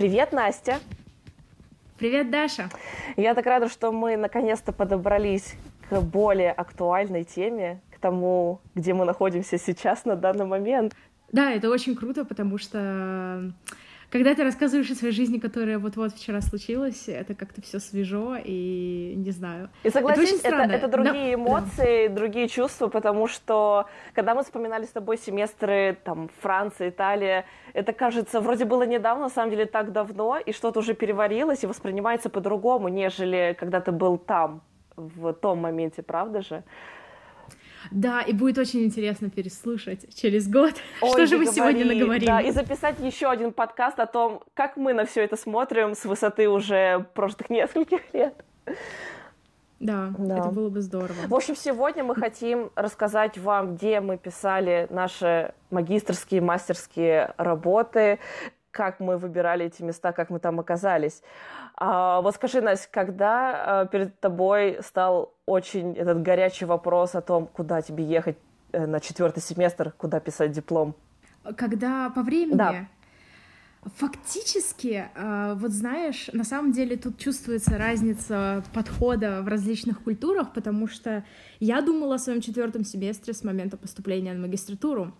Привет, Настя. Привет, Даша. Я так рада, что мы наконец-то подобрались к более актуальной теме, к тому, где мы находимся сейчас на данный момент. Да, это очень круто, потому что когда ты рассказываешь о своей жизни, которая вот-вот вчера случилась, это как-то все свежо и не знаю. И согласись, это, это, это другие да, эмоции, да. другие чувства, потому что когда мы вспоминали с тобой семестры, там, Франция, Италия, это, кажется, вроде было недавно, на самом деле так давно, и что-то уже переварилось и воспринимается по-другому, нежели когда ты был там, в том моменте, правда же? Да, и будет очень интересно переслушать через год, Ой, что же мы говори, сегодня наговорим. Да, и записать еще один подкаст о том, как мы на все это смотрим с высоты уже прошлых нескольких лет. Да, да, это было бы здорово. В общем, сегодня мы хотим рассказать вам, где мы писали наши магистрские, мастерские работы, как мы выбирали эти места, как мы там оказались. А, вот скажи, Настя, когда а, перед тобой стал очень этот горячий вопрос о том, куда тебе ехать э, на четвертый семестр, куда писать диплом? Когда по времени? Да. Фактически, а, вот знаешь, на самом деле тут чувствуется разница подхода в различных культурах, потому что я думала о своем четвертом семестре с момента поступления на магистратуру.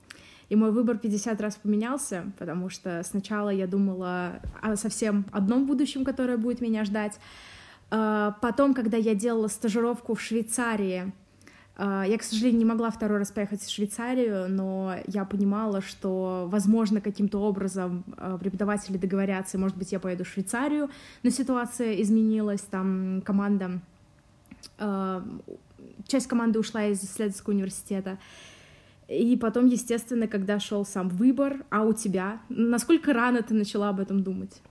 И мой выбор 50 раз поменялся, потому что сначала я думала о совсем одном будущем, которое будет меня ждать. А, потом, когда я делала стажировку в Швейцарии, а, я, к сожалению, не могла второй раз поехать в Швейцарию, но я понимала, что, возможно, каким-то образом а, преподаватели договорятся, и, может быть, я поеду в Швейцарию, но ситуация изменилась, там команда, часть команды ушла из исследовательского университета, и потом, естественно, когда шел сам выбор, а у тебя, насколько рано ты начала об этом думать?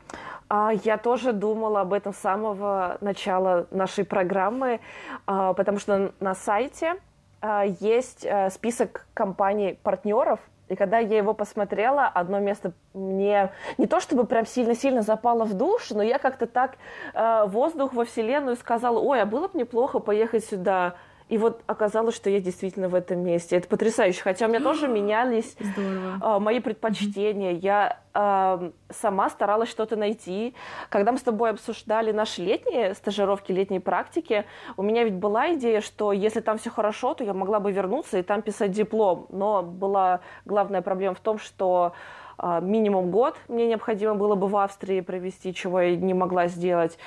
А, я тоже думала об этом с самого начала нашей программы, а, потому что на сайте а, есть э, список компаний-партнеров, и когда я его посмотрела, одно место мне не то чтобы прям сильно-сильно запало в душ, но я как-то так э, воздух во вселенную сказала, ой, а было бы неплохо поехать сюда и вот оказалось, что я действительно в этом месте. Это потрясающе. Хотя у меня тоже менялись э, мои предпочтения. Я э, сама старалась что-то найти. Когда мы с тобой обсуждали наши летние стажировки, летние практики, у меня ведь была идея, что если там все хорошо, то я могла бы вернуться и там писать диплом. Но была главная проблема в том, что э, минимум год мне необходимо было бы в Австрии провести, чего я не могла сделать.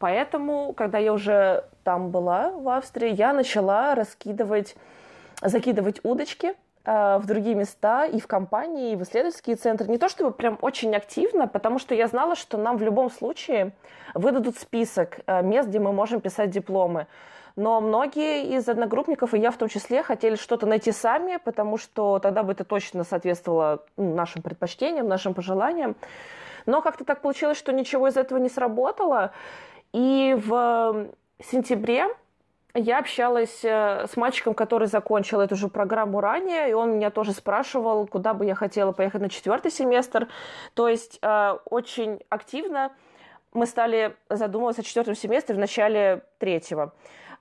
Поэтому, когда я уже там была, в Австрии, я начала раскидывать, закидывать удочки э, в другие места и в компании, и в исследовательские центры. Не то чтобы прям очень активно, потому что я знала, что нам в любом случае выдадут список э, мест, где мы можем писать дипломы. Но многие из одногруппников, и я в том числе, хотели что-то найти сами, потому что тогда бы это точно соответствовало ну, нашим предпочтениям, нашим пожеланиям. Но как-то так получилось, что ничего из этого не сработало. И в сентябре я общалась э, с мальчиком, который закончил эту же программу ранее, и он меня тоже спрашивал, куда бы я хотела поехать на четвертый семестр. То есть э, очень активно мы стали задумываться о четвертом семестре в начале третьего.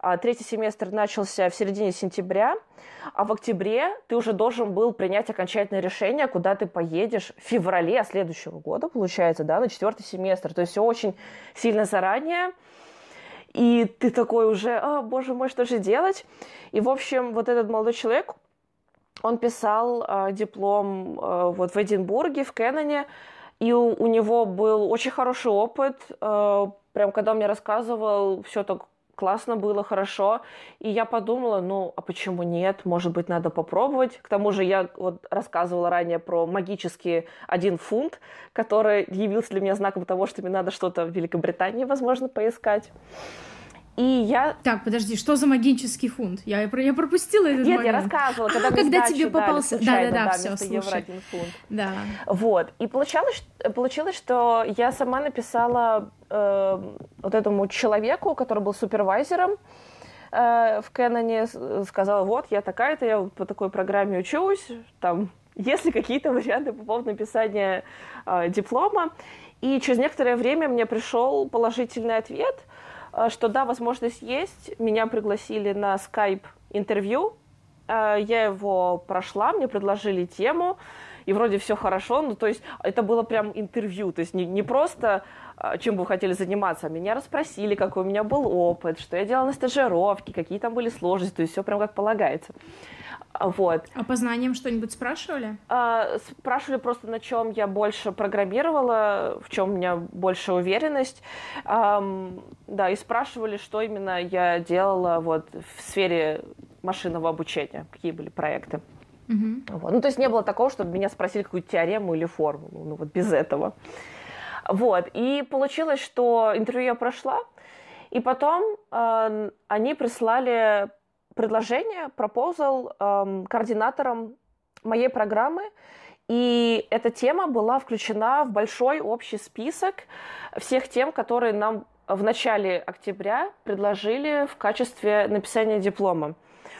А третий семестр начался в середине сентября, а в октябре ты уже должен был принять окончательное решение, куда ты поедешь в феврале следующего года, получается, да, на четвертый семестр. То есть все очень сильно заранее. И ты такой уже, а, боже мой, что же делать? И, в общем, вот этот молодой человек, он писал э, диплом э, вот в Эдинбурге, в Кенноне, и у, у него был очень хороший опыт. Э, прям когда он мне рассказывал, все так классно было, хорошо. И я подумала, ну, а почему нет? Может быть, надо попробовать. К тому же я вот рассказывала ранее про магический один фунт, который явился для меня знаком того, что мне надо что-то в Великобритании, возможно, поискать. И я... Так, подожди, что за магический фунт? Я, я пропустила этот Нет, момент. я рассказывала, когда, а, когда тебе попался... Да-да-да, да, все, слушай. фунт. Да. Вот. И получалось, получилось, что я сама написала э, вот этому человеку, который был супервайзером, э, в Кэноне сказала, вот, я такая-то, я по такой программе учусь, там, есть ли какие-то варианты по поводу написания э, диплома. И через некоторое время мне пришел положительный ответ – что да, возможность есть. Меня пригласили на скайп интервью. Э, я его прошла, мне предложили тему. и вроде все хорошо, ну, то есть это было прям интервью, то есть не, не просто чем бы вы хотели заниматься, а меня расспросили, какой у меня был опыт, что я делала на стажировке, какие там были сложности, то есть все прям как полагается. Вот. А по знаниям что-нибудь спрашивали? А, спрашивали просто, на чем я больше программировала, в чем у меня больше уверенность. А, да, и спрашивали, что именно я делала вот в сфере машинного обучения, какие были проекты. Угу. Вот. Ну, то есть не было такого, чтобы меня спросили какую-то теорему или формулу, ну вот без этого. Вот, и получилось, что интервью я прошла, и потом э, они прислали предложение, пропозал э, координаторам моей программы, и эта тема была включена в большой общий список всех тем, которые нам в начале октября предложили в качестве написания диплома.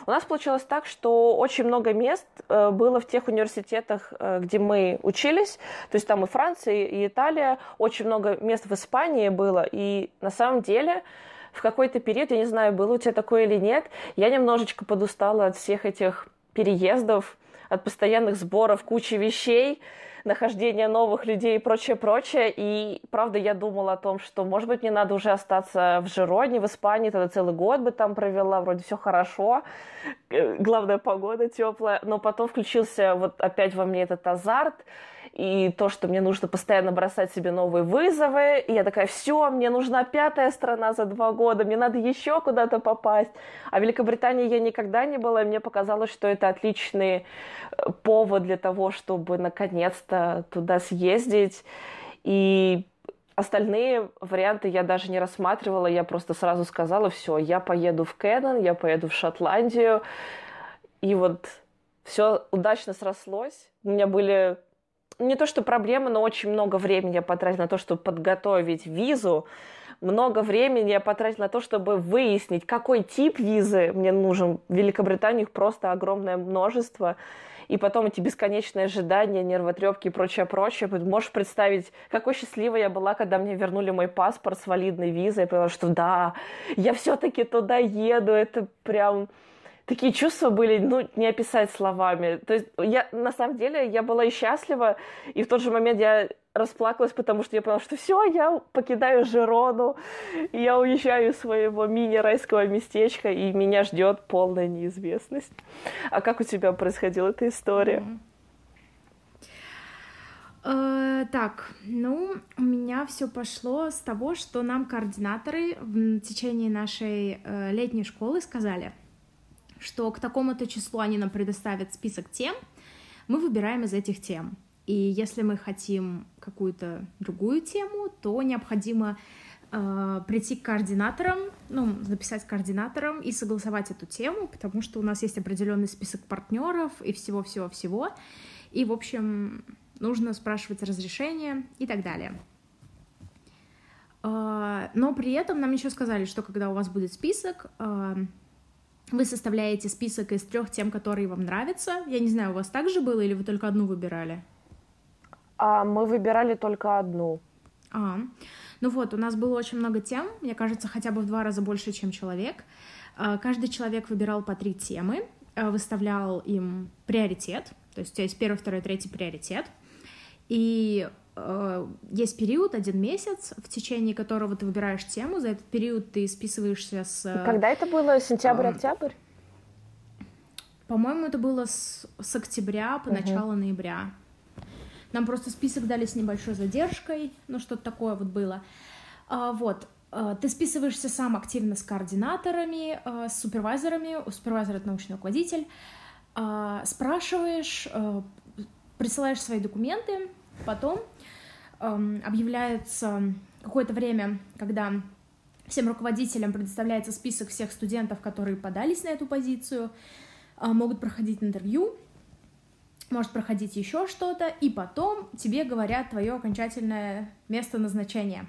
У нас получилось так, что очень много мест э, было в тех университетах, э, где мы учились. То есть там и Франция, и Италия. Очень много мест в Испании было. И на самом деле в какой-то период, я не знаю, было у тебя такое или нет, я немножечко подустала от всех этих переездов, от постоянных сборов кучи вещей, нахождения новых людей и прочее, прочее. И, правда, я думала о том, что, может быть, мне надо уже остаться в Жироне, в Испании, тогда целый год бы там провела, вроде все хорошо, э, главная погода теплая. Но потом включился вот опять во мне этот азарт, и то, что мне нужно постоянно бросать себе новые вызовы. И я такая, все, мне нужна пятая страна за два года, мне надо еще куда-то попасть. А в Великобритании я никогда не была, и мне показалось, что это отличный э, повод для того, чтобы наконец-то туда съездить. И Остальные варианты я даже не рассматривала, я просто сразу сказала, все, я поеду в Кэнон, я поеду в Шотландию. И вот все удачно срослось. У меня были не то что проблемы, но очень много времени я потратила на то, чтобы подготовить визу. Много времени я потратила на то, чтобы выяснить, какой тип визы мне нужен. В Великобритании их просто огромное множество. И потом эти бесконечные ожидания, нервотрепки и прочее, прочее. Можешь представить, какой счастливой я была, когда мне вернули мой паспорт с валидной визой. Я поняла, что да, я все-таки туда еду. Это прям такие чувства были, ну, не описать словами. То есть я, на самом деле, я была и счастлива, и в тот же момент я расплакалась, потому что я поняла, что все, я покидаю Жирону, я уезжаю из своего мини-райского местечка, и меня ждет полная неизвестность. А как у тебя происходила эта история? Uh, так, ну, у меня все пошло с того, что нам координаторы в течение нашей uh, летней школы сказали, что к такому-то числу они нам предоставят список тем, мы выбираем из этих тем. И если мы хотим какую-то другую тему, то необходимо э, прийти к координаторам, ну, написать координаторам и согласовать эту тему, потому что у нас есть определенный список партнеров и всего-всего-всего. И, в общем, нужно спрашивать разрешение и так далее. Э, но при этом нам еще сказали, что когда у вас будет список, э, вы составляете список из трех тем, которые вам нравятся. Я не знаю, у вас так же было или вы только одну выбирали? А, мы выбирали только одну. А, ну вот, у нас было очень много тем, мне кажется, хотя бы в два раза больше, чем человек. А, каждый человек выбирал по три темы, а, выставлял им приоритет, то есть у тебя есть первый, второй, третий приоритет. И Э, есть период, один месяц, в течение которого ты выбираешь тему, за этот период ты списываешься с... И когда это было? Сентябрь-октябрь? По-моему, это было с, с октября по угу. начало ноября. Нам просто список дали с небольшой задержкой, ну что-то такое вот было. А, вот, а, ты списываешься сам активно с координаторами, а, с супервайзерами, у супервайзера это научный руководитель, а, спрашиваешь, а, присылаешь свои документы, потом объявляется какое-то время, когда всем руководителям предоставляется список всех студентов, которые подались на эту позицию, а, могут проходить интервью, может проходить еще что-то, и потом тебе говорят твое окончательное место назначения.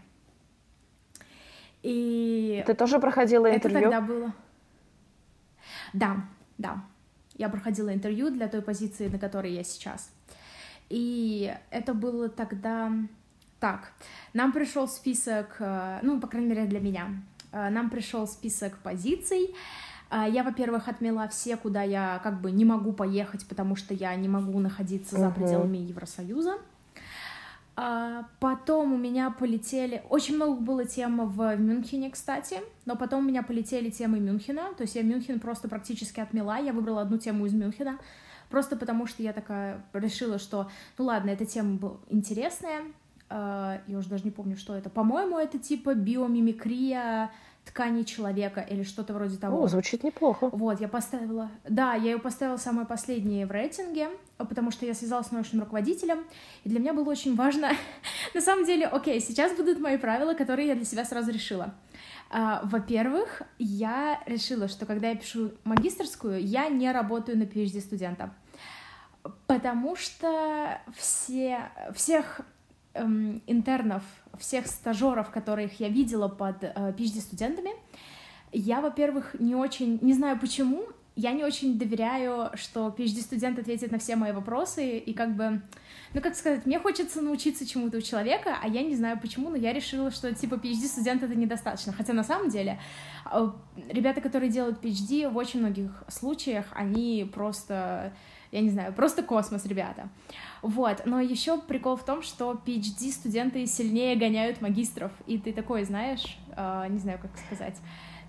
И ты тоже проходила интервью? Это тогда было. Да, да. Я проходила интервью для той позиции, на которой я сейчас. И это было тогда так, нам пришел список, э, ну, по крайней мере, для меня, э, нам пришел список позиций, А, я, во-первых, отмела все, куда я как бы не могу поехать, потому что я не могу находиться за пределами Евросоюза. Потом у меня полетели... Очень много было тем в Мюнхене, кстати, но потом у меня полетели темы Мюнхена, то есть я Мюнхен просто практически отмела, я выбрала одну тему из Мюнхена, просто потому что я такая решила, что, ну ладно, эта тема была интересная, я уже даже не помню, что это. По-моему, это типа биомимикрия ткани человека или что-то вроде того. О, звучит неплохо. Вот, я поставила... Да, я ее поставила самое последнее в рейтинге, потому что я связалась с научным руководителем, и для меня было очень важно... На самом деле, окей, сейчас будут мои правила, которые я для себя сразу решила. Uh, во-первых, я решила, что когда я пишу магистрскую, я не работаю на PhD студента, потому что все, всех эм, интернов, всех стажеров, которых я видела под э, PhD-студентами, я, во-первых, не очень, не знаю почему, я не очень доверяю, что PhD-студент ответит на все мои вопросы, и как бы, ну, как сказать, мне хочется научиться чему-то у человека, а я не знаю почему, но я решила, что, типа, PhD-студент — это недостаточно. Хотя, на самом деле, э, ребята, которые делают PhD, в очень многих случаях, они просто я не знаю, просто космос, ребята. Вот, но еще прикол в том, что PhD студенты сильнее гоняют магистров, и ты такой, знаешь, э, не знаю, как сказать,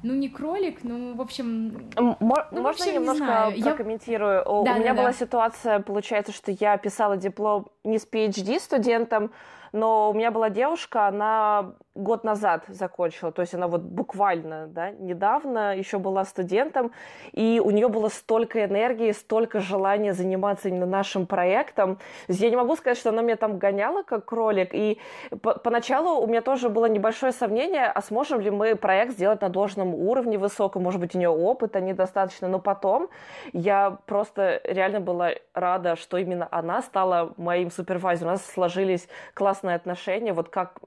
ну, не кролик, ну, в общем... М- ну, можно общем, немножко не прокомментирую? Я... У, да, у меня да, была да. ситуация, получается, что я писала диплом не с PhD студентом, но у меня была девушка, она год назад закончила, то есть она вот буквально, да, недавно еще была студентом, и у нее было столько энергии, столько желания заниматься именно нашим проектом. Я не могу сказать, что она меня там гоняла как кролик, и по поначалу у меня тоже было небольшое сомнение, а сможем ли мы проект сделать на должном уровне высоком, может быть, у нее опыта недостаточно, но потом я просто реально была рада, что именно она стала моим супервайзером, у нас сложились классные отношения, вот как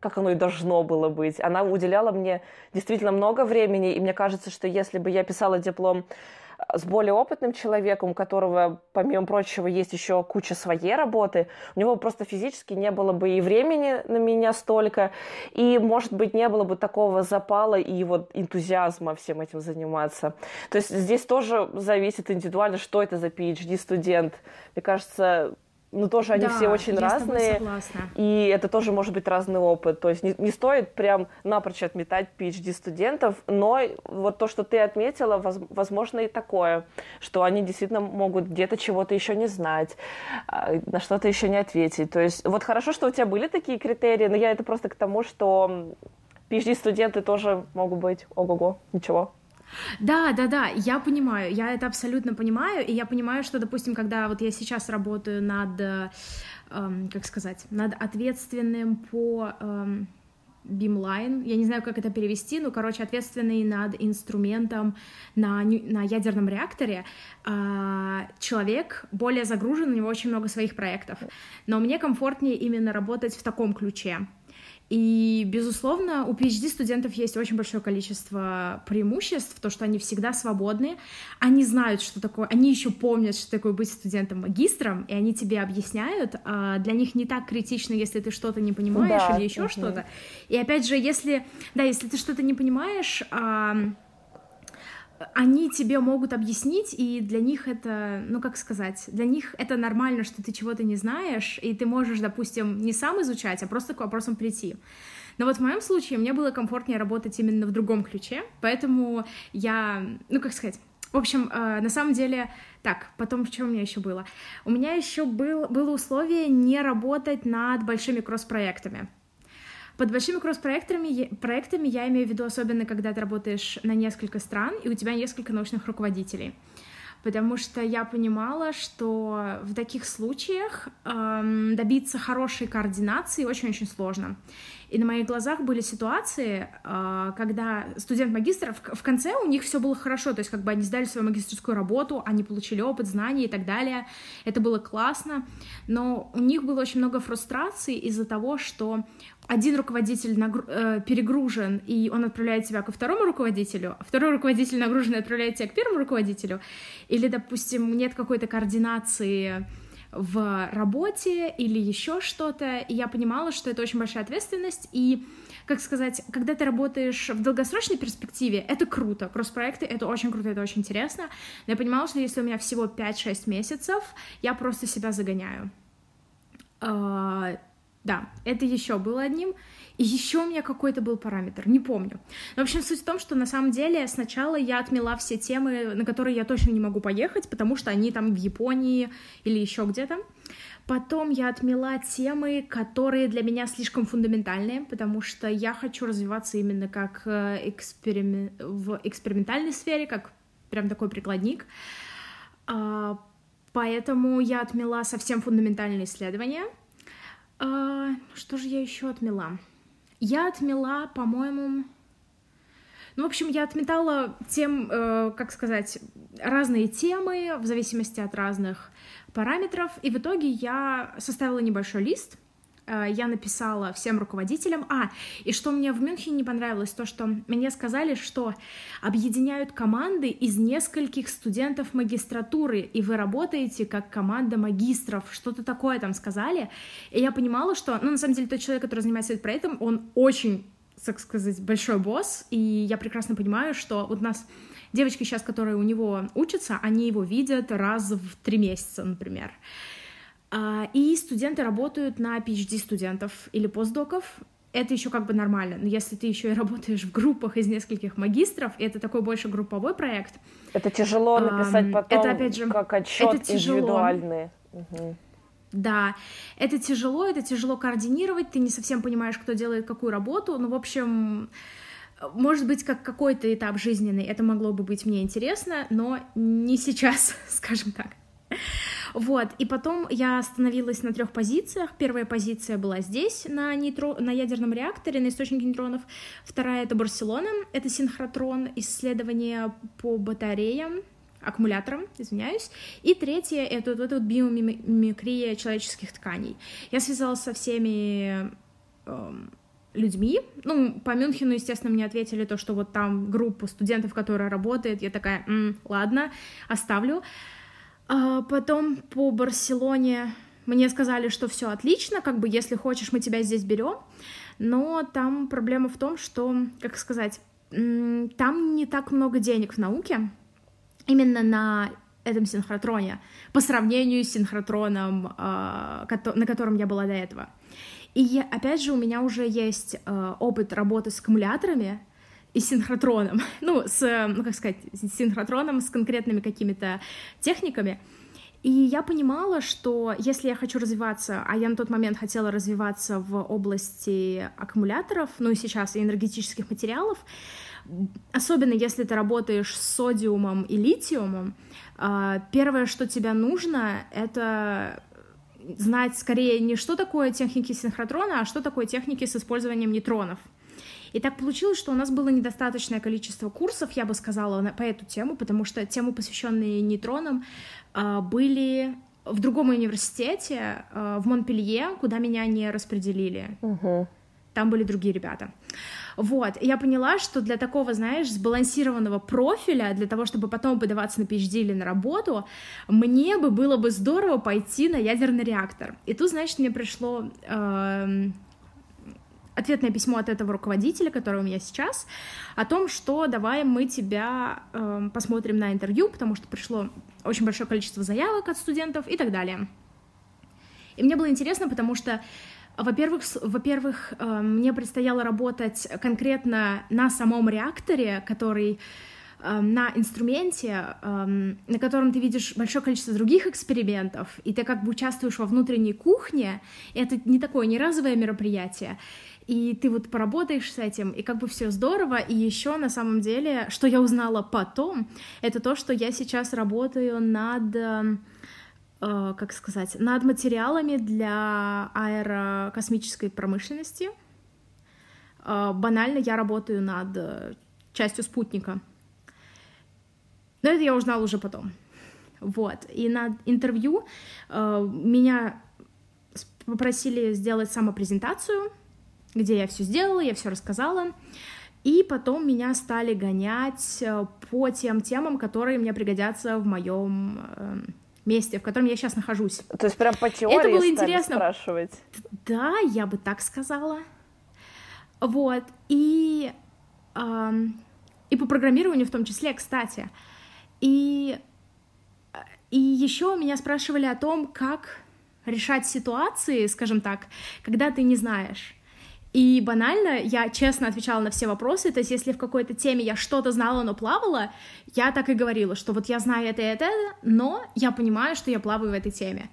как оно и должно было быть. Она уделяла мне действительно много времени, и мне кажется, что если бы я писала диплом э, с более опытным человеком, у которого, помимо прочего, есть еще куча своей работы, у него просто физически не было бы и времени на меня столько, и, может быть, не было бы такого запала и вот энтузиазма всем этим заниматься. То есть здесь тоже зависит индивидуально, что это за PhD-студент. Мне кажется, ну, тоже они да, все очень разные. И это тоже может быть разный опыт. То есть не, не стоит прям напрочь отметать PhD-студентов, но вот то, что ты отметила, воз, возможно и такое, что они действительно могут где-то чего-то еще не знать, а, на что-то еще не ответить. То есть вот хорошо, что у тебя были такие критерии, но я это просто к тому, что PhD-студенты тоже могут быть ого-го, ничего. Да, да, да, я понимаю, я это абсолютно понимаю, и я понимаю, что, допустим, когда вот я сейчас работаю над, эм, как сказать, над ответственным по эм, Beamline, я не знаю, как это перевести, но, короче, ответственный над инструментом на, на ядерном реакторе, э, человек более загружен, у него очень много своих проектов, но мне комфортнее именно работать в таком ключе, и, безусловно, у PhD-студентов есть очень большое количество преимуществ, то, что они всегда свободны, они знают, что такое, они еще помнят, что такое быть студентом-магистром, и они тебе объясняют, а для них не так критично, если ты что-то не понимаешь да, или еще угу. что-то. И опять же, если, да, если ты что-то не понимаешь, они тебе могут объяснить, и для них это, ну как сказать, для них это нормально, что ты чего-то не знаешь, и ты можешь, допустим, не сам изучать, а просто к вопросам прийти. Но вот в моем случае мне было комфортнее работать именно в другом ключе, поэтому я, ну как сказать, в общем, э, на самом деле, так, потом в чем у меня еще было? У меня еще был, было условие не работать над большими кросс-проектами. Под большими кросс-проектами проектами я имею в виду особенно, когда ты работаешь на несколько стран, и у тебя несколько научных руководителей. Потому что я понимала, что в таких случаях эм, добиться хорошей координации очень-очень сложно. И на моих глазах были ситуации, э, когда студент-магистр, в конце у них все было хорошо, то есть как бы они сдали свою магистрскую работу, они получили опыт, знания и так далее, это было классно, но у них было очень много фрустраций из-за того, что один руководитель нагру... э, перегружен, и он отправляет тебя ко второму руководителю, а второй руководитель нагружен и отправляет тебя к первому руководителю, или, допустим, нет какой-то координации в работе или еще что-то, и я понимала, что это очень большая ответственность, и, как сказать, когда ты работаешь в долгосрочной перспективе, это круто, кросс-проекты — это очень круто, это очень интересно, но я понимала, что если у меня всего 5-6 месяцев, я просто себя загоняю. Да, это еще было одним. И еще у меня какой-то был параметр, не помню. В общем, суть в том, что на самом деле сначала я отмела все темы, на которые я точно не могу поехать, потому что они там в Японии или еще где-то. Потом я отмела темы, которые для меня слишком фундаментальные, потому что я хочу развиваться именно как э, эксперим... в экспериментальной сфере, как прям такой прикладник. А, поэтому я отмела совсем фундаментальные исследования. А, что же я еще отмела? Я отмела, по-моему... Ну, в общем, я отметала тем, э, как сказать, разные темы в зависимости от разных параметров, и в итоге я составила небольшой лист, я написала всем руководителям. А, и что мне в Мюнхене не понравилось, то, что мне сказали, что объединяют команды из нескольких студентов магистратуры, и вы работаете как команда магистров, что-то такое там сказали. И я понимала, что, ну, на самом деле, тот человек, который занимается этим проектом, он очень, так сказать, большой босс, и я прекрасно понимаю, что вот у нас девочки сейчас, которые у него учатся, они его видят раз в три месяца, например. А, и студенты работают на PhD студентов или постдоков. Это еще как бы нормально. Но если ты еще и работаешь в группах из нескольких магистров, и это такой больше групповой проект. Это тяжело написать потом это, опять же, как отчет это тяжело. индивидуальный. Угу. Да, это тяжело, это тяжело координировать, ты не совсем понимаешь, кто делает какую работу, ну, в общем, может быть, как какой-то этап жизненный это могло бы быть мне интересно, но не сейчас, скажем так. Вот, и потом я остановилась на трех позициях. Первая позиция была здесь, на, нейтро... на ядерном реакторе, на источнике нейтронов. Вторая — это Барселона, это синхротрон, исследование по батареям, аккумуляторам, извиняюсь. И третье — это вот эта вот биомимикрия человеческих тканей. Я связалась со всеми э, людьми. Ну, по Мюнхену, естественно, мне ответили то, что вот там группа студентов, которая работает. Я такая, М, ладно, оставлю. А потом по Барселоне мне сказали, что все отлично, как бы если хочешь, мы тебя здесь берем. Но там проблема в том, что, как сказать, там не так много денег в науке, именно на этом синхротроне, по сравнению с синхротроном, а, на котором я была до этого. И опять же, у меня уже есть а, опыт работы с аккумуляторами, и синхротроном, ну, с, ну, как сказать, с синхротроном, с конкретными какими-то техниками. И я понимала, что если я хочу развиваться, а я на тот момент хотела развиваться в области аккумуляторов, ну и сейчас и энергетических материалов, особенно если ты работаешь с содиумом и литиумом, а, первое, что тебе нужно, это знать скорее не что такое техники синхротрона, а что такое техники с использованием нейтронов. И так получилось, что у нас было недостаточное количество курсов, я бы сказала, по эту тему, потому что темы, посвященные нейтронам, а, были в другом университете, а, в Монпелье, куда меня не распределили. Угу. Там были другие ребята. Вот, я поняла, что для такого, знаешь, сбалансированного профиля, для того, чтобы потом подаваться на PhD или на работу, мне бы было бы здорово пойти на ядерный реактор. И тут, значит, мне пришло э, ответное письмо от этого руководителя, который у меня сейчас, о том, что давай мы тебя э, посмотрим на интервью, потому что пришло очень большое количество заявок от студентов и так далее. И мне было интересно, потому что во-первых, во-первых, э, мне предстояло работать конкретно на самом реакторе, который э, на инструменте, э, на котором ты видишь большое количество других экспериментов, и ты как бы участвуешь во внутренней кухне, и это не такое не разовое мероприятие, и ты вот поработаешь с этим, и как бы все здорово, и еще на самом деле, что я узнала потом, это то, что я сейчас работаю над э, как сказать, над материалами для аэрокосмической промышленности. Э, банально я работаю над частью спутника. Но это я узнала уже потом. Вот. И на интервью э, меня попросили сделать самопрезентацию, где я все сделала, я все рассказала. И потом меня стали гонять э, по тем темам, которые мне пригодятся в моем э, месте, в котором я сейчас нахожусь. То есть прям по теории Это было интересно. спрашивать? Да, я бы так сказала. Вот, и, ам, и по программированию в том числе, кстати. И, и еще меня спрашивали о том, как решать ситуации, скажем так, когда ты не знаешь. И банально, я честно отвечала на все вопросы, то есть если в какой-то теме я что-то знала, но плавала, я так и говорила, что вот я знаю это и это, но я понимаю, что я плаваю в этой теме.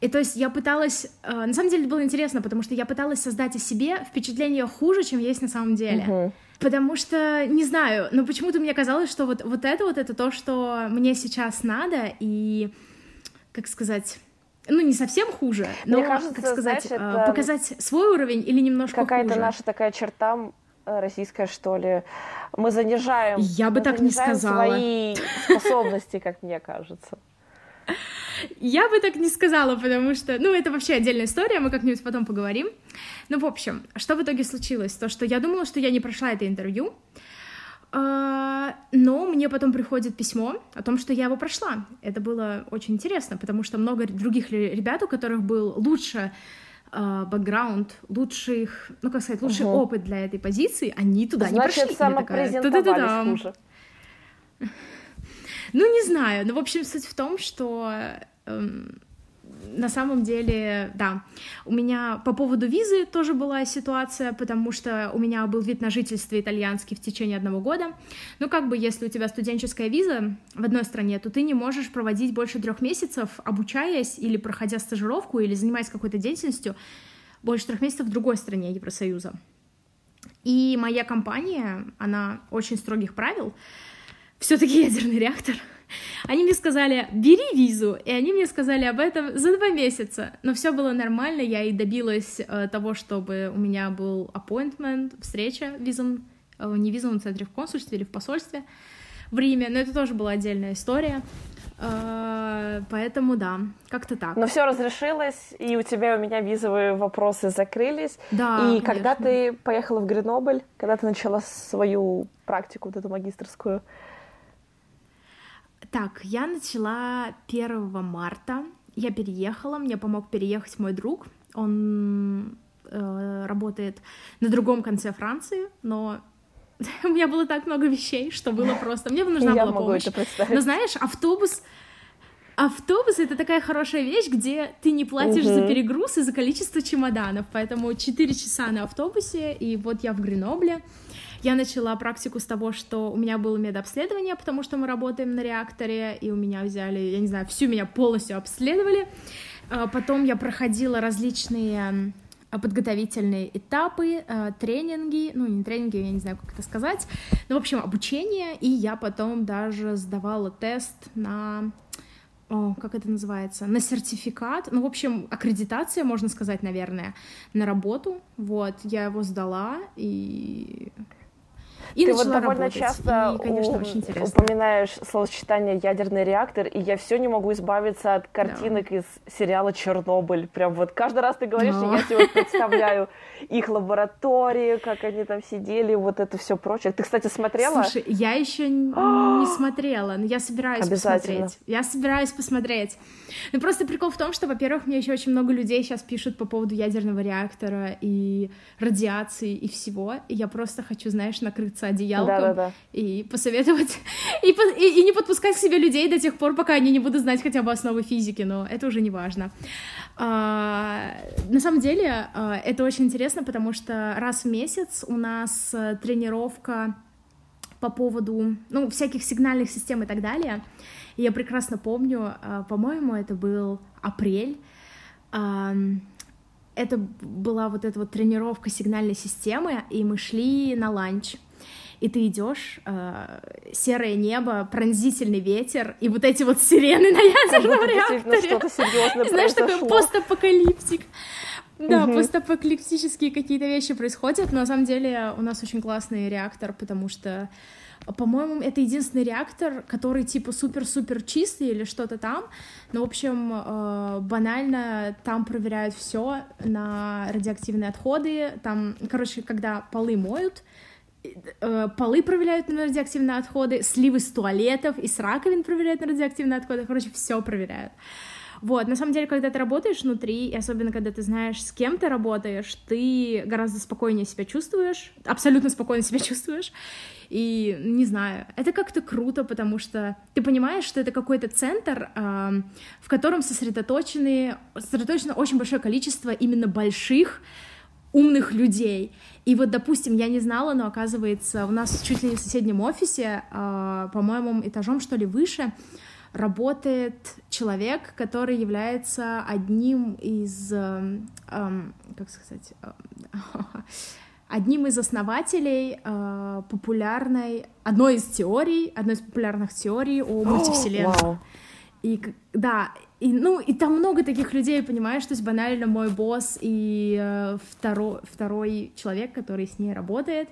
И то есть я пыталась... э, на самом деле это было интересно, потому что я пыталась создать о себе впечатление хуже, чем есть на самом деле. Мгм. Потому что, не знаю, но почему-то мне казалось, что вот, вот это вот это то, что мне сейчас надо, и, как сказать, ну, не совсем хуже, но, Мне кажется, как сказать, знаешь, э, показать свой уровень или немножко Какая-то хуже. наша такая черта э, российская, что ли. Мы занижаем, Я бы так не сказала. свои способности, как мне кажется. Я бы так не сказала, потому что, ну, это вообще отдельная история, мы как-нибудь потом поговорим. Ну, в общем, что в итоге случилось? То, что я думала, что я не прошла это интервью, но мне потом приходит письмо о том, что я его прошла. Это было очень интересно, потому что много других ребят, у которых был лучше а, бэкграунд, лучших, ну, как сказать, лучший Мгм. опыт для этой позиции, они туда не Значит, прошли. Я такая, самопрезентовались хуже. Ну, не знаю. Ну, в общем, суть в том, что эм, на самом деле, да, у меня по поводу визы тоже была ситуация, потому что у меня был вид на жительство итальянский в течение одного года. Ну, как бы, если у тебя студенческая виза в одной стране, то ты не можешь проводить больше трех месяцев, обучаясь или проходя стажировку, или занимаясь какой-то деятельностью больше трех месяцев в другой стране Евросоюза. И моя компания, она очень строгих правил, все-таки ядерный реактор. Они мне сказали, бери визу, и они мне сказали об этом за два месяца. Но все было нормально, я и добилась э, того, чтобы у меня был appointment, встреча в визом, э, не в визовом центре, в консульстве или в посольстве в Риме, но это тоже была отдельная история. Э, поэтому да, как-то так. Но все разрешилось, и у тебя и у меня визовые вопросы закрылись. Да, и когда конечно. ты поехала в Гренобль, когда ты начала свою практику, вот эту магистрскую, Так, я начала 1 марта. Я переехала, мне помог переехать мой друг. Он э, работает на другом конце Франции, но у меня было так много вещей, что было просто... Мне бы нужна я была помощь. Но знаешь, автобус... Автобус — это такая хорошая вещь, где ты не платишь за Мгм. перегруз и за количество чемоданов. Поэтому 4 часа на автобусе, и вот я в Гренобле. Я начала практику с того, что у меня было медобследование, потому что мы работаем на реакторе, и у меня взяли, я не знаю, всю меня полностью обследовали. А Потом я проходила различные подготовительные этапы, э, тренинги, ну не тренинги, я не знаю, как это сказать, ну, в общем, обучение, и я потом даже сдавала тест на о, как это называется, на сертификат, ну, в общем, аккредитация, можно сказать, наверное, на работу, вот, я его сдала, и... И ты вот довольно работать. часто и, конечно, у- очень интересно. упоминаешь словосочетание ядерный реактор, и я все не могу избавиться от картинок из сериала Чернобыль. Прям вот каждый раз ты говоришь, и Да. я себе представляю их лаборатории, как они там сидели, вот это все прочее. Ты, кстати, смотрела? Слушай, я еще не смотрела, но я собираюсь посмотреть. Я собираюсь посмотреть. Ну просто прикол в том, что, во-первых, мне еще очень много людей сейчас пишут по поводу ядерного реактора и радиации и всего. И я просто хочу, знаешь, накрыться одеялком Да-да-да. и посоветовать и, и- и не подпускать к себе людей до тех пор, пока они не будут знать хотя бы основы физики, но это уже не важно. А, на самом деле а, это очень интересно, потому что раз в месяц у нас э, тренировка по поводу, ну, всяких сигнальных систем и так далее. И я прекрасно помню, а, по-моему, это был апрель. ам, Это была вот эта вот тренировка сигнальной системы, и мы шли на ланч. И ты идешь, э, серое небо, пронзительный ветер, и вот эти вот сирены на ядерном реакторе. Знаешь, такой постапокалиптик. Да, Мгм. постапокалиптические какие-то вещи происходят, но на самом деле у нас очень классный реактор, потому что, по-моему, это единственный реактор, который типа супер-супер чистый или что-то там. Но, в общем, э, банально там проверяют все на радиоактивные отходы. Там, короче, когда полы моют, полы проверяют на радиоактивные отходы, сливы с туалетов и с раковин проверяют на радиоактивные отходы, короче, все проверяют. Вот, на самом деле, когда ты работаешь внутри, и особенно когда ты знаешь, с кем ты работаешь, ты гораздо спокойнее себя чувствуешь, абсолютно спокойно себя чувствуешь, и не знаю, это как-то круто, потому что ты понимаешь, что это какой-то центр, э, в котором сосредоточены, сосредоточено очень большое количество именно больших, умных людей. И вот, допустим, я не знала, но оказывается, у нас чуть ли не в соседнем офисе, э, по-моему, этажом что ли выше, работает человек, который является одним из, э, э, как сказать, э, одним из основателей э, популярной, одной из теорий, одной из популярных теорий о мультивселенных. Wow. И да, и, ну, и там много таких людей, понимаешь, то есть банально мой босс и э, второй, второй человек, который с ней работает,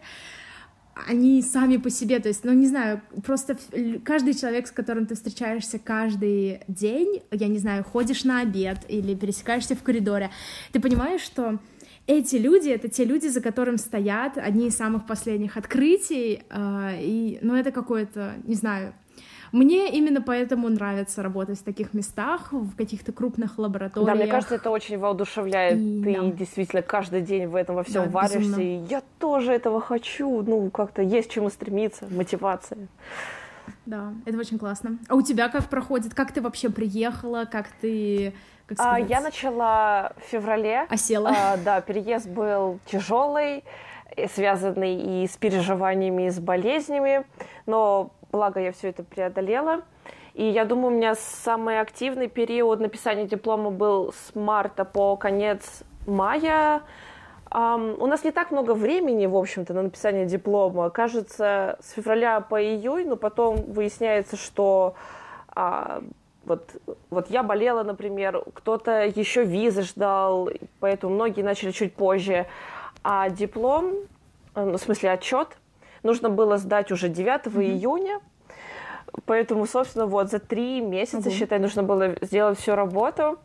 они сами по себе, то есть, ну, не знаю, просто каждый человек, с которым ты встречаешься каждый день, я не знаю, ходишь на обед или пересекаешься в коридоре, ты понимаешь, что эти люди — это те люди, за которым стоят одни из самых последних открытий, э, и, ну, это какое-то, не знаю, мне именно поэтому нравится работать в таких местах, в каких-то крупных лабораториях. Да, мне кажется, это очень воодушевляет. И, Ты да. действительно каждый день в этом во всем да, варишься. Безумно. И я тоже этого хочу. Ну, как-то есть чему стремиться, мотивация. Да, это очень классно. А у тебя как проходит? Как ты вообще приехала? Как ты как а, я начала в феврале. Осела. А, да, переезд был тяжелый, связанный и с переживаниями, и с болезнями, но благо я все это преодолела. И я думаю, у меня самый активный период написания диплома был с марта по конец мая. Um, у нас не так много времени, в общем-то, на написание диплома. Кажется, с февраля по июнь, но потом выясняется, что uh, вот, вот я болела, например, кто-то еще визы ждал, поэтому многие начали чуть позже. А диплом, э, ну, в смысле отчет, нужно было сдать уже 9 mm-hmm. июня. Поэтому, собственно, вот за три месяца, mm-hmm. считай, нужно было сделать всю работу.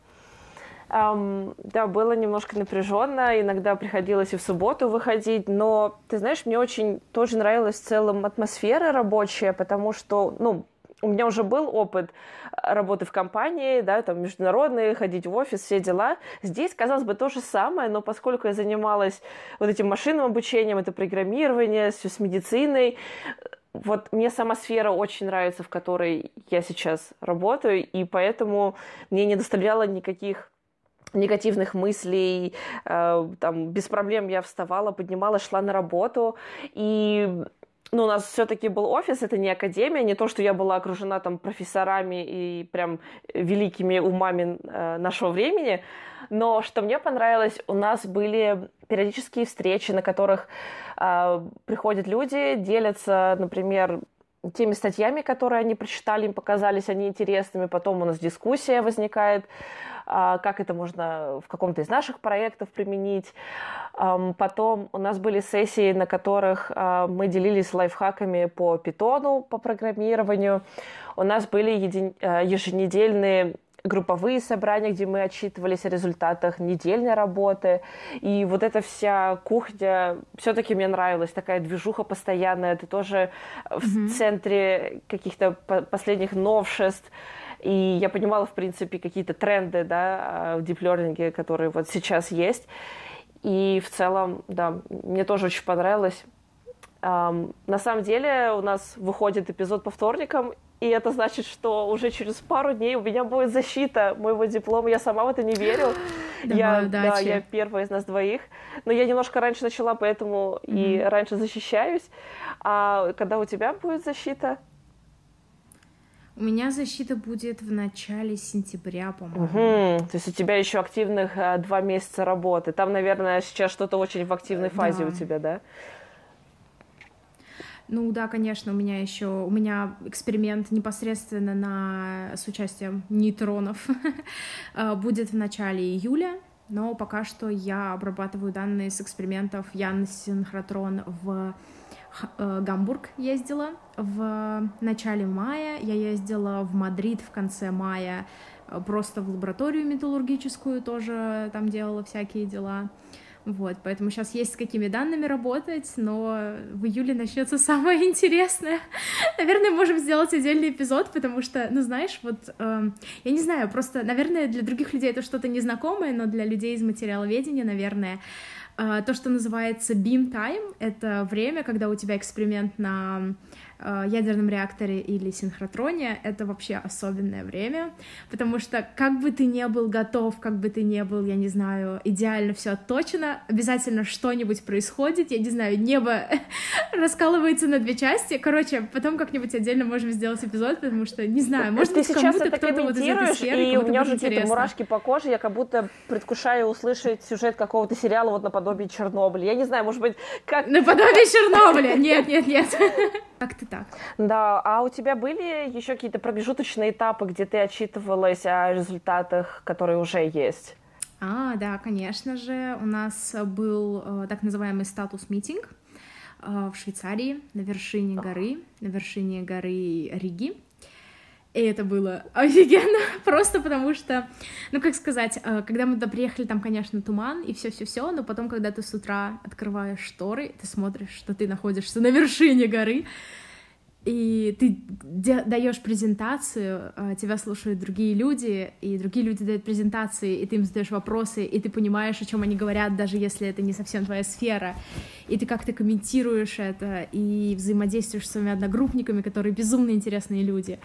Um, да, было немножко напряженно, иногда приходилось и в субботу выходить, но, ты знаешь, мне очень тоже нравилась в целом атмосфера рабочая, потому что, ну, у меня уже был опыт работы в компании, да, там международные, ходить в офис, все дела. Здесь, казалось бы, то же самое, но поскольку я занималась вот этим машинным обучением, это программирование, все с медициной, вот мне сама сфера очень нравится, в которой я сейчас работаю, и поэтому мне не доставляло никаких негативных мыслей, э, там, без проблем я вставала, поднималась, шла на работу, и ну, у нас все-таки был офис, это не академия, не то, что я была окружена там профессорами и прям великими умами э, нашего времени, но что мне понравилось, у нас были периодические встречи, на которых э, приходят люди, делятся, например, теми статьями, которые они прочитали, им показались они интересными, потом у нас дискуссия возникает, как это можно в каком-то из наших проектов применить. Потом у нас были сессии, на которых а, мы делились лайфхаками по питону, по программированию. У нас были а, еженедельные групповые собрания, где мы отчитывались о результатах недельной работы. И вот эта вся кухня все-таки мне нравилась, такая движуха постоянная. Ты тоже mm-hmm. в центре каких-то последних новшеств. И я понимала, в принципе, какие-то тренды да, в диплернинге, которые вот сейчас есть. И в целом, да, мне тоже очень понравилось. Um, на самом деле у нас выходит эпизод по вторникам, и это значит, что уже через пару дней у меня будет защита моего диплома. Я сама в это не верю. я, да, я первая из нас двоих. Но я немножко раньше начала, поэтому mm-hmm. и раньше защищаюсь. А когда у тебя будет защита? У меня защита будет в начале сентября, по-моему. Угу. То есть у тебя еще активных а, два месяца работы. Там, наверное, сейчас что-то очень в активной фазе да. у тебя, да? Ну да, конечно, у меня еще у меня эксперимент непосредственно на с участием нейтронов а, будет в начале июля, но пока что я обрабатываю данные с экспериментов Ян Синхротрон в Э, Гамбург ездила в начале мая, я ездила в Мадрид в конце мая, э, просто в лабораторию металлургическую тоже там делала всякие дела. Вот, поэтому сейчас есть с какими данными работать, но в июле начнется самое интересное. Наверное, можем сделать отдельный эпизод, потому что, ну, знаешь, вот, э, я не знаю, просто, наверное, для других людей это что-то незнакомое, но для людей из материаловедения, наверное, э, то, что называется beam time, это время, когда у тебя эксперимент на ядерном реакторе или синхротроне, это вообще особенное время, потому что как бы ты не был готов, как бы ты не был, я не знаю, идеально все отточено, обязательно что-нибудь происходит, я не знаю, небо раскалывается на две части, короче, потом как-нибудь отдельно можем сделать эпизод, потому что, не знаю, может ты быть, сейчас это кто-то вот из этой сферы, и у меня уже какие-то мурашки по коже, я как будто предвкушаю услышать сюжет какого-то сериала вот наподобие Чернобыля, я не знаю, может быть, как... Наподобие Чернобыля, нет, нет, нет. Как-то так. Да, а у тебя были еще какие-то промежуточные этапы, где ты отчитывалась о результатах, которые уже есть? А, да, конечно же. У нас был э, так называемый статус-митинг э, в Швейцарии на вершине горы, на вершине горы Риги. И это было офигенно, просто потому что, ну, как сказать, э, когда мы туда приехали, там, конечно, туман и все все все но потом, когда ты с утра открываешь шторы, ты смотришь, что ты находишься на вершине горы, и ты даешь презентацию, э, тебя слушают другие люди, и другие люди дают презентации, и ты им задаешь вопросы, и ты понимаешь, о чем они говорят, даже если это не совсем твоя сфера, и ты как-то комментируешь это, и взаимодействуешь с своими одногруппниками, которые безумно интересные люди.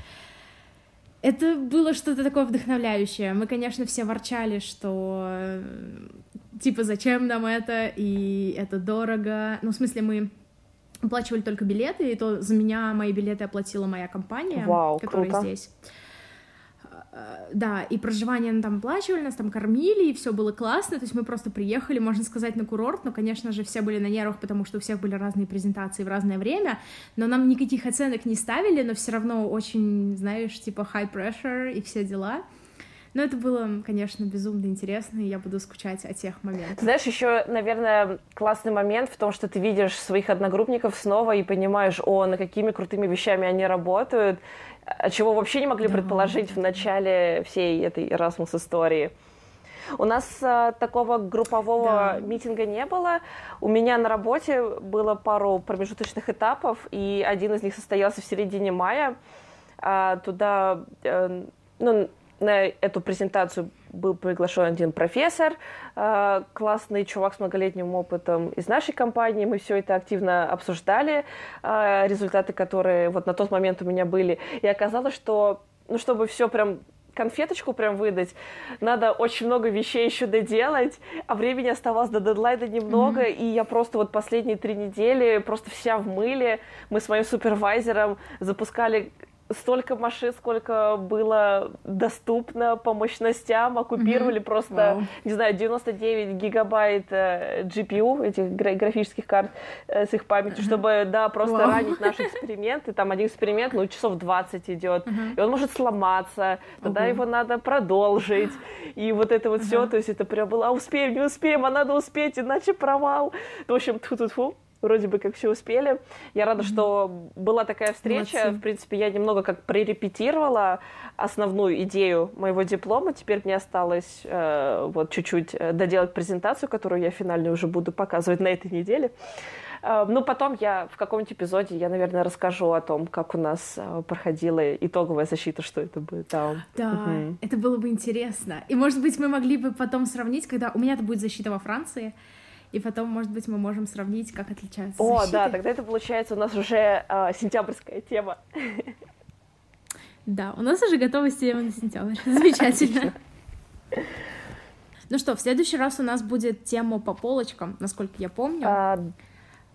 Это было что-то такое вдохновляющее. Мы, конечно, все ворчали, что э, типа зачем нам это, и это дорого. Ну, в смысле, мы оплачивали только билеты, и то за меня мои билеты оплатила моя компания, Вау, которая круто. здесь. Э, да, и проживание там оплачивали, нас там кормили, и все было классно, то есть мы просто приехали, можно сказать, на курорт, но, конечно же, все были на нервах, потому что у всех были разные презентации в разное время, но нам никаких оценок не ставили, но все равно очень, знаешь, типа high pressure и все дела. Но это было, конечно, безумно интересно, и я буду скучать о тех моментах. Знаешь, еще, наверное, классный момент в том, что ты видишь своих одногруппников снова и понимаешь, о, на какими крутыми вещами они работают, чего вообще не могли да. предположить в начале всей этой Erasmus истории. У нас а, такого группового да. митинга не было. У меня на работе было пару промежуточных этапов, и один из них состоялся в середине мая. А, туда, а, ну, на эту презентацию был приглашен один профессор, э, классный чувак с многолетним опытом из нашей компании. Мы все это активно обсуждали, э, результаты, которые вот на тот момент у меня были. И оказалось, что, ну, чтобы все прям конфеточку прям выдать, надо очень много вещей еще доделать, а времени оставалось до дедлайна немного, mm-hmm. и я просто вот последние три недели просто вся в мыле. Мы с моим супервайзером запускали столько машин, сколько было доступно по мощностям, оккупировали mm-hmm. просто, wow. не знаю, 99 гигабайт э, GPU, этих графических карт э, с их памятью, mm-hmm. чтобы, да, просто wow. ранить наши эксперименты. Там один эксперимент, ну, часов 20 идет, mm-hmm. и он может сломаться, тогда okay. его надо продолжить. И вот это вот uh-huh. все, то есть это прям было, а успеем, не успеем, а надо успеть, иначе провал. В общем, тьфу-тьфу-тьфу вроде бы как все успели. Я рада, mm-hmm. что была такая встреча. Молодцы. В принципе, я немного как прорепетировала основную идею моего диплома. Теперь мне осталось э, вот чуть-чуть э, доделать презентацию, которую я финально уже буду показывать на этой неделе. Э, ну, потом я в каком-нибудь эпизоде, я, наверное, расскажу о том, как у нас э, проходила итоговая защита, что это будет. Да, да угу. это было бы интересно. И, может быть, мы могли бы потом сравнить, когда у меня это будет защита во Франции, и потом, может быть, мы можем сравнить, как отличаются О, защиты. да, тогда это получается у нас уже э, сентябрьская тема. Да, у нас уже готова тема на сентябрь. Замечательно. Ну что, в следующий раз у нас будет тема по полочкам, насколько я помню. А,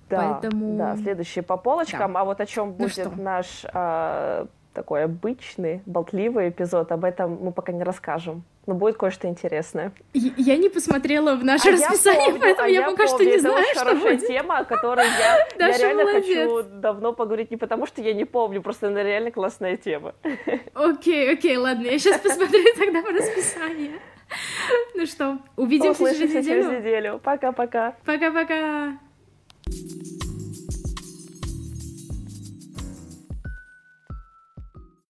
да, Поэтому... да, следующие по полочкам. Да. А вот о чем ну будет ну наш а, такой обычный, болтливый эпизод, об этом мы пока не расскажем. Но будет кое-что интересное. Я не посмотрела в наше а расписание, помню, поэтому а я, я пока помню. что не Это знаю, очень хорошая будет. тема, о которой я, я реально молодец. хочу давно поговорить, не потому что я не помню, просто она реально классная тема. Окей, окей, ладно, я сейчас посмотрю тогда в расписание. Ну что, увидимся через неделю. через неделю. Пока-пока. Пока-пока.